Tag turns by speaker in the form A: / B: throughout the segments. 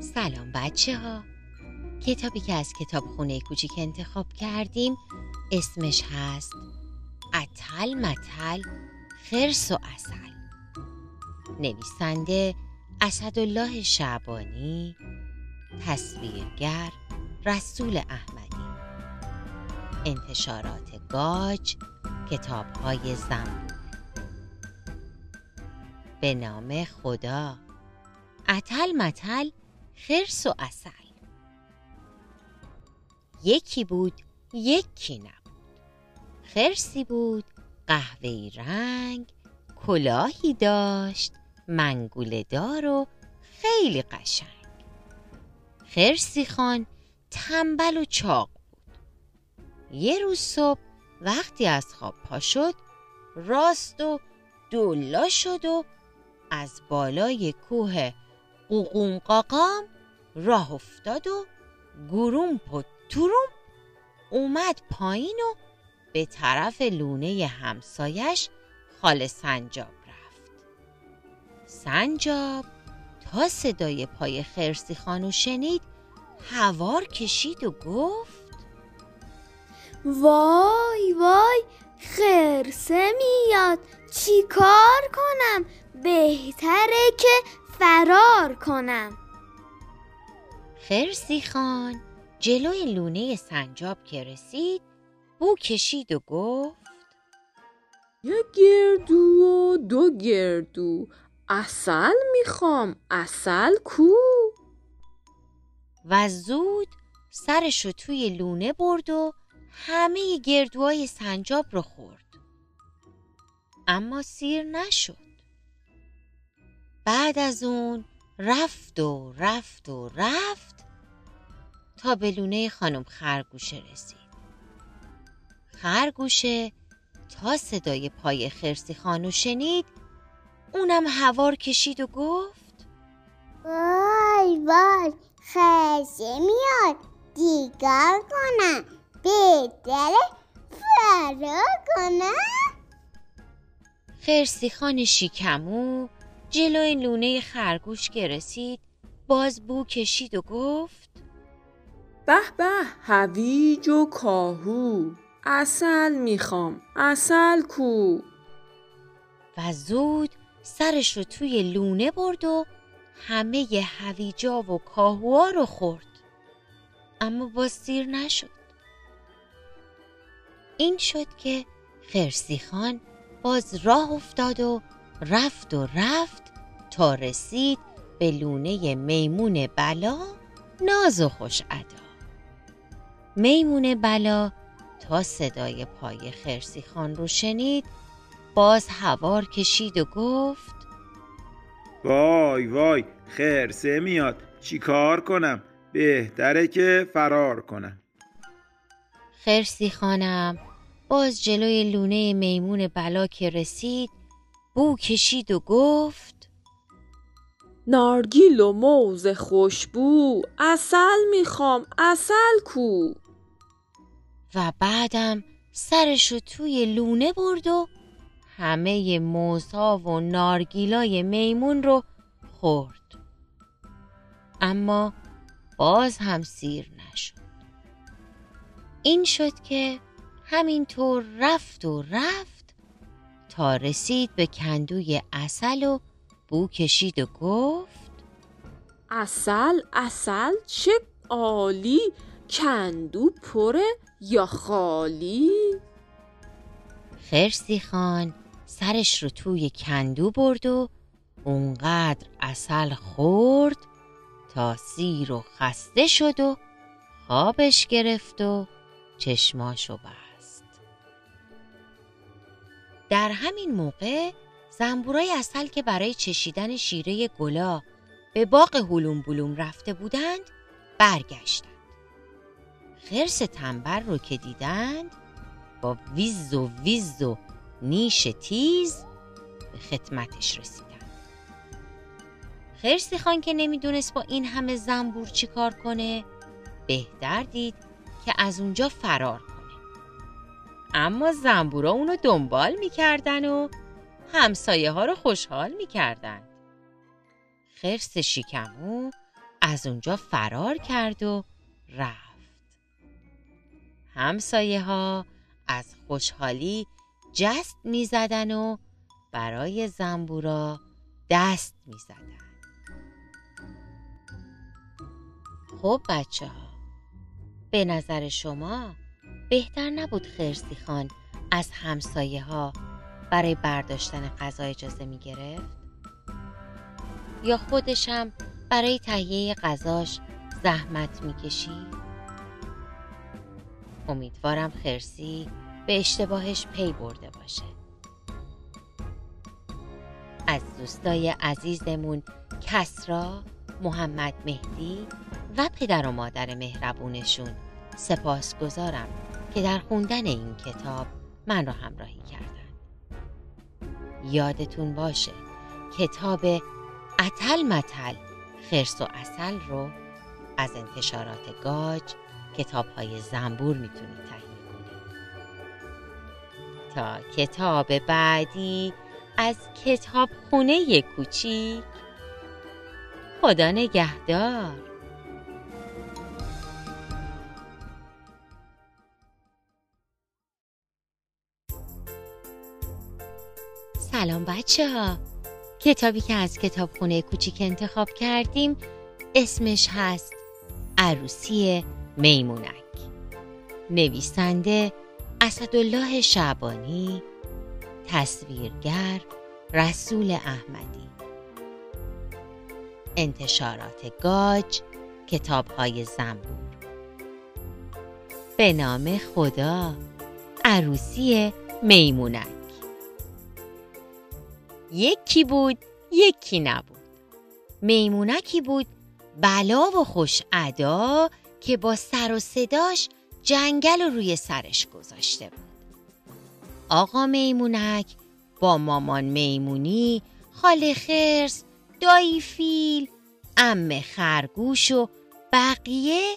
A: سلام بچه ها کتابی که از کتاب خونه کوچیک انتخاب کردیم اسمش هست اتل متل خرس و اصل نویسنده اسدالله شعبانی تصویرگر رسول احمدی. انتشارات گاج کتاب های زنبور به نام خدا. اتل متل خرس و اصل یکی بود یکی نبود. خرسی بود قهوه‌ای رنگ کلاهی داشت منگوله دار و خیلی قشنگ. خرسی خان تنبل و چاق بود. یه روز صبح وقتی از خواب پا شد راست و دولا شد و از بالای کوه قوقوم قاقام راه افتاد و گروم پت توروم اومد پایین و به طرف لونه همسایش خال سنجاب رفت. سنجاب تا صدای پای خرسی خانو شنید هوار کشید و گفت
B: وای وای خرسه میاد. چی کار کنم؟ بهتره که فرار کنم.
A: خرسی خان جلوی لونه سنجاب که رسید بو کشید و گفت
C: یک گردو و دو گردو اصل می‌خوام اصل کو.
A: و زود سرش رو توی لونه برد و همه گردوهای سنجاب رو خورد. اما سیر نشد. بعد از اون رفت و رفت و رفت تا به لونه خانم خرگوشه رسید. خرگوشه تا صدای پای خرسی خانو شنید اونم هوار کشید و گفت
D: وای وای خرسه میاد. دیگر کنم بهتره فرار کنم.
A: خرسی خان شیکمو جلوی لونه خرگوش که رسید باز بو کشید و گفت
C: به به هویج و کاهو اصل می‌خوام اصل کو.
A: و زود سرش رو توی لونه برد و همه ی هویجا و کاهوها رو خورد. اما باز سیر نشد. این شد که خرسی خان باز راه افتاد و رفت و رفت تا رسید به لونه میمون بلا ناز و خوش ادا. میمون بلا تا صدای پای خرسی خان رو شنید باز هوار کشید و گفت
E: وای وای خرسه میاد. چی کار کنم؟ بهتره که فرار کنم.
A: خرسی خانم باز جلوی لونه میمون بلا که رسید بو کشید و گفت
C: نارگیل و موز خوشبو اصل می‌خوام اصل کو.
A: و بعدم سرش رو توی لونه برد و همه موزها و نارگیلای میمون رو خورد. اما باز هم سیر نشد. این شد که همینطور رفت و رفت. تا رسید به کندوی اصل و بو کشید و گفت
C: اصل اصل چه عالی کندو پره یا خالی؟
A: خرسی خان سرش رو توی کندو برد و اونقدر اصل خورد تا سیر و خسته شد و خوابش گرفت و چشماشو بست. در همین موقع زنبورای اصل که برای چشیدن شیره گلا به باغ هلوم بلوم رفته بودند برگشتند. خرس تنبر رو که دیدند با ویز و ویز و نیش تیز به خدمتش رسیدند. خرسی خان که نمی‌دونست با این همه زنبور چی کار کنه بهتر دید که از اونجا فرار کنه. اما زنبورا اونو دنبال می‌کردن و همسایه ها رو خوشحال می‌کردن خرس شیکمو از اونجا فرار کرد و رفت همسایه ها از خوشحالی جست می زدن و برای زنبورا دست می زدن. خب بچه ها به نظر شما بهتر نبود خرسی خان از همسایه ها برای برداشتن غذا اجازه می گرفت؟ یا خودشم برای تهیه غذاش زحمت می کشید؟ امیدوارم خرسی به اشتباهش پی برده باشه از دوستای عزیزمون کسرا، محمد مهدی و پدر و مادر مهربونشون سپاس گذارم که در خوندن این کتاب من را همراهی کردن. یادتون باشه کتاب اتل متل خرس و اصل رو از انتشارات گاج کتاب های زنبور می‌تونید تهیه کنید. تا کتاب بعدی از کتاب خونه کوچیک خدا نگهدار. سلام بچه ها کتابی که از کتاب خونه کوچیک انتخاب کردیم اسمش هست عروسی میمونک. نویسنده اسدالله شعبانی تصویرگر رسول احمدی. انتشارات گاج کتاب های زنبور. به نام خدا عروسی میمونک. یکی بود یکی نبود میمونکی بود بلا و خوش ادا که با سر و صداش جنگل رو روی سرش گذاشته بود آقا میمونک با مامان میمونی خاله خرس دایی فیل ام خرگوش و بقیه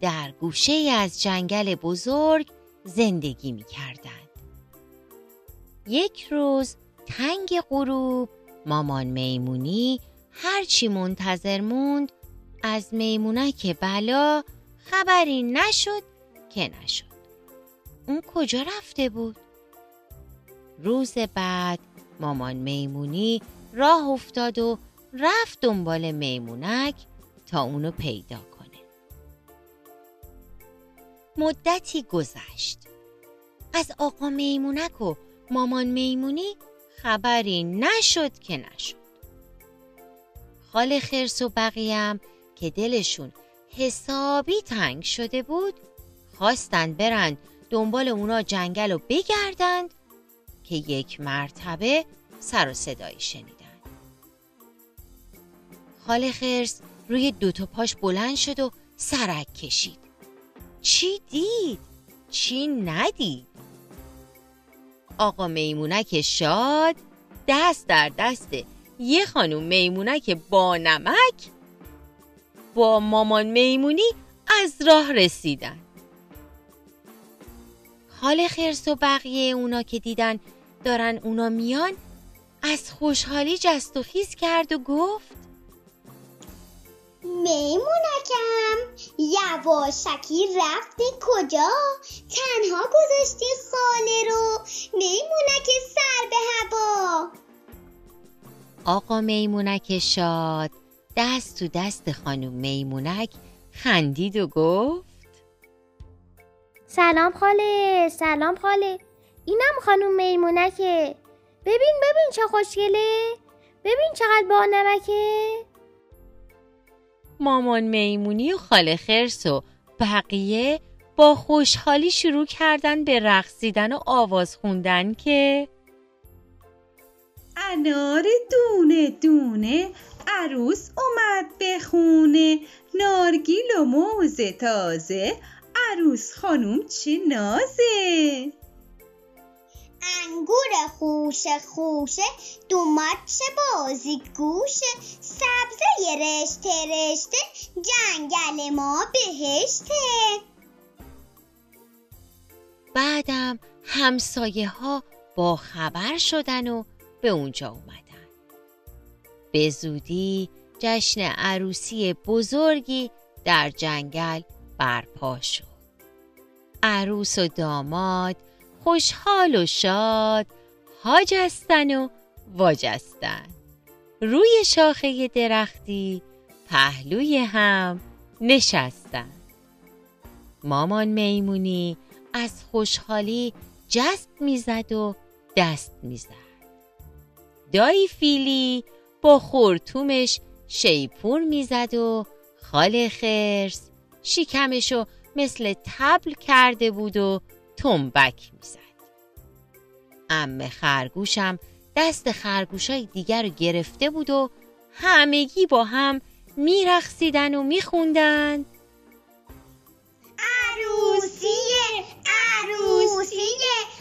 A: در گوشه از جنگل بزرگ زندگی می کردند. یک روز تنگ غروب مامان میمونی هرچی منتظر موند از میمونک بلا خبری نشد که نشد. اون کجا رفته بود؟ روز بعد مامان میمونی راه افتاد و رفت دنبال میمونک تا اونو پیدا کنه. مدتی گذشت. از آقا میمونک و مامان میمونی خبری نشد که نشد خاله خرس و بقیم که دلشون حسابی تنگ شده بود خواستند برند دنبال اونا جنگل رو بگردند که یک مرتبه سر و صدایی شنیدن خاله خرس روی دوتا پاش بلند شد و سرک کشید چی دید؟ چی ندید؟ آقا میمونک شاد دست در دست یه خانوم میمونک با نمک با مامان میمونی از راه رسیدن. حال خرس و بقیه اونا که دیدن دارن اونا میان از خوشحالی جست و خیز کرد و گفت
D: میمونکم. یواشکی رفتی کجا؟ تنها گذاشتی خاله رو. میمونک سر به هوا.
A: آقا میمونک شاد. دست تو دست خانم میمونک خندید و گفت.
B: سلام خاله سلام خاله. اینم خانم میمونکه. ببین ببین چه خوشگله. ببین چقدر با نمکه.
A: مامان میمونی و خاله خرس و بقیه با خوشحالی شروع کردن به رقصیدن و آواز خوندن که
F: انار دونه دونه عروس اومد به خونه. نارگیل و موز تازه. عروس خانوم چه نازه؟
D: انگور خوشه خوشه دومات بازی گوشه سبزه رشته رشته جنگل ما بهشته
A: بعدم همسایه ها با خبر شدن و به اونجا اومدن. به زودی جشن عروسی بزرگی در جنگل برپا شد. عروس و داماد خوشحال و شاد هاجستن و واجستن روی شاخه درختی پهلوی هم نشستن. مامان میمونی از خوشحالی جست می‌زد و دست می‌زد. دایی فیلی با خورتومش شیپور می‌زد و خال خرس شیکمشو مثل تبل کرده بود و تنبک می‌زد. ام خرگوشم دست خرگوشای دیگر رو گرفته بود و همگی با هم میرخصیدن و میخوندن.
D: عروسیه عروسیه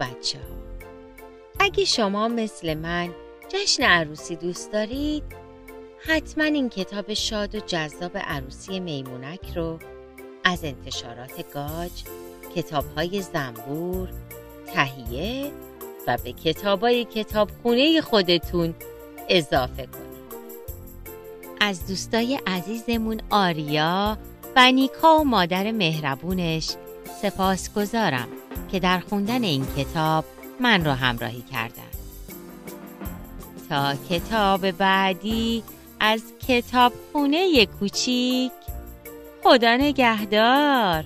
A: بچه ها. اگه شما مثل من جشن عروسی دوست دارید حتما این کتاب شاد و جذاب عروسی میمونک رو از انتشارات گاج کتاب های زنبور تهیه و به کتاب های کتابخونه خودتون اضافه کنید. از دوستای عزیزمون آریا و نیکا و مادر مهربونش سپاس گذارم که در خوندن این کتاب من را همراهی کردن. تا کتاب بعدی از کتاب خونه کوچیک خدا نگهدار.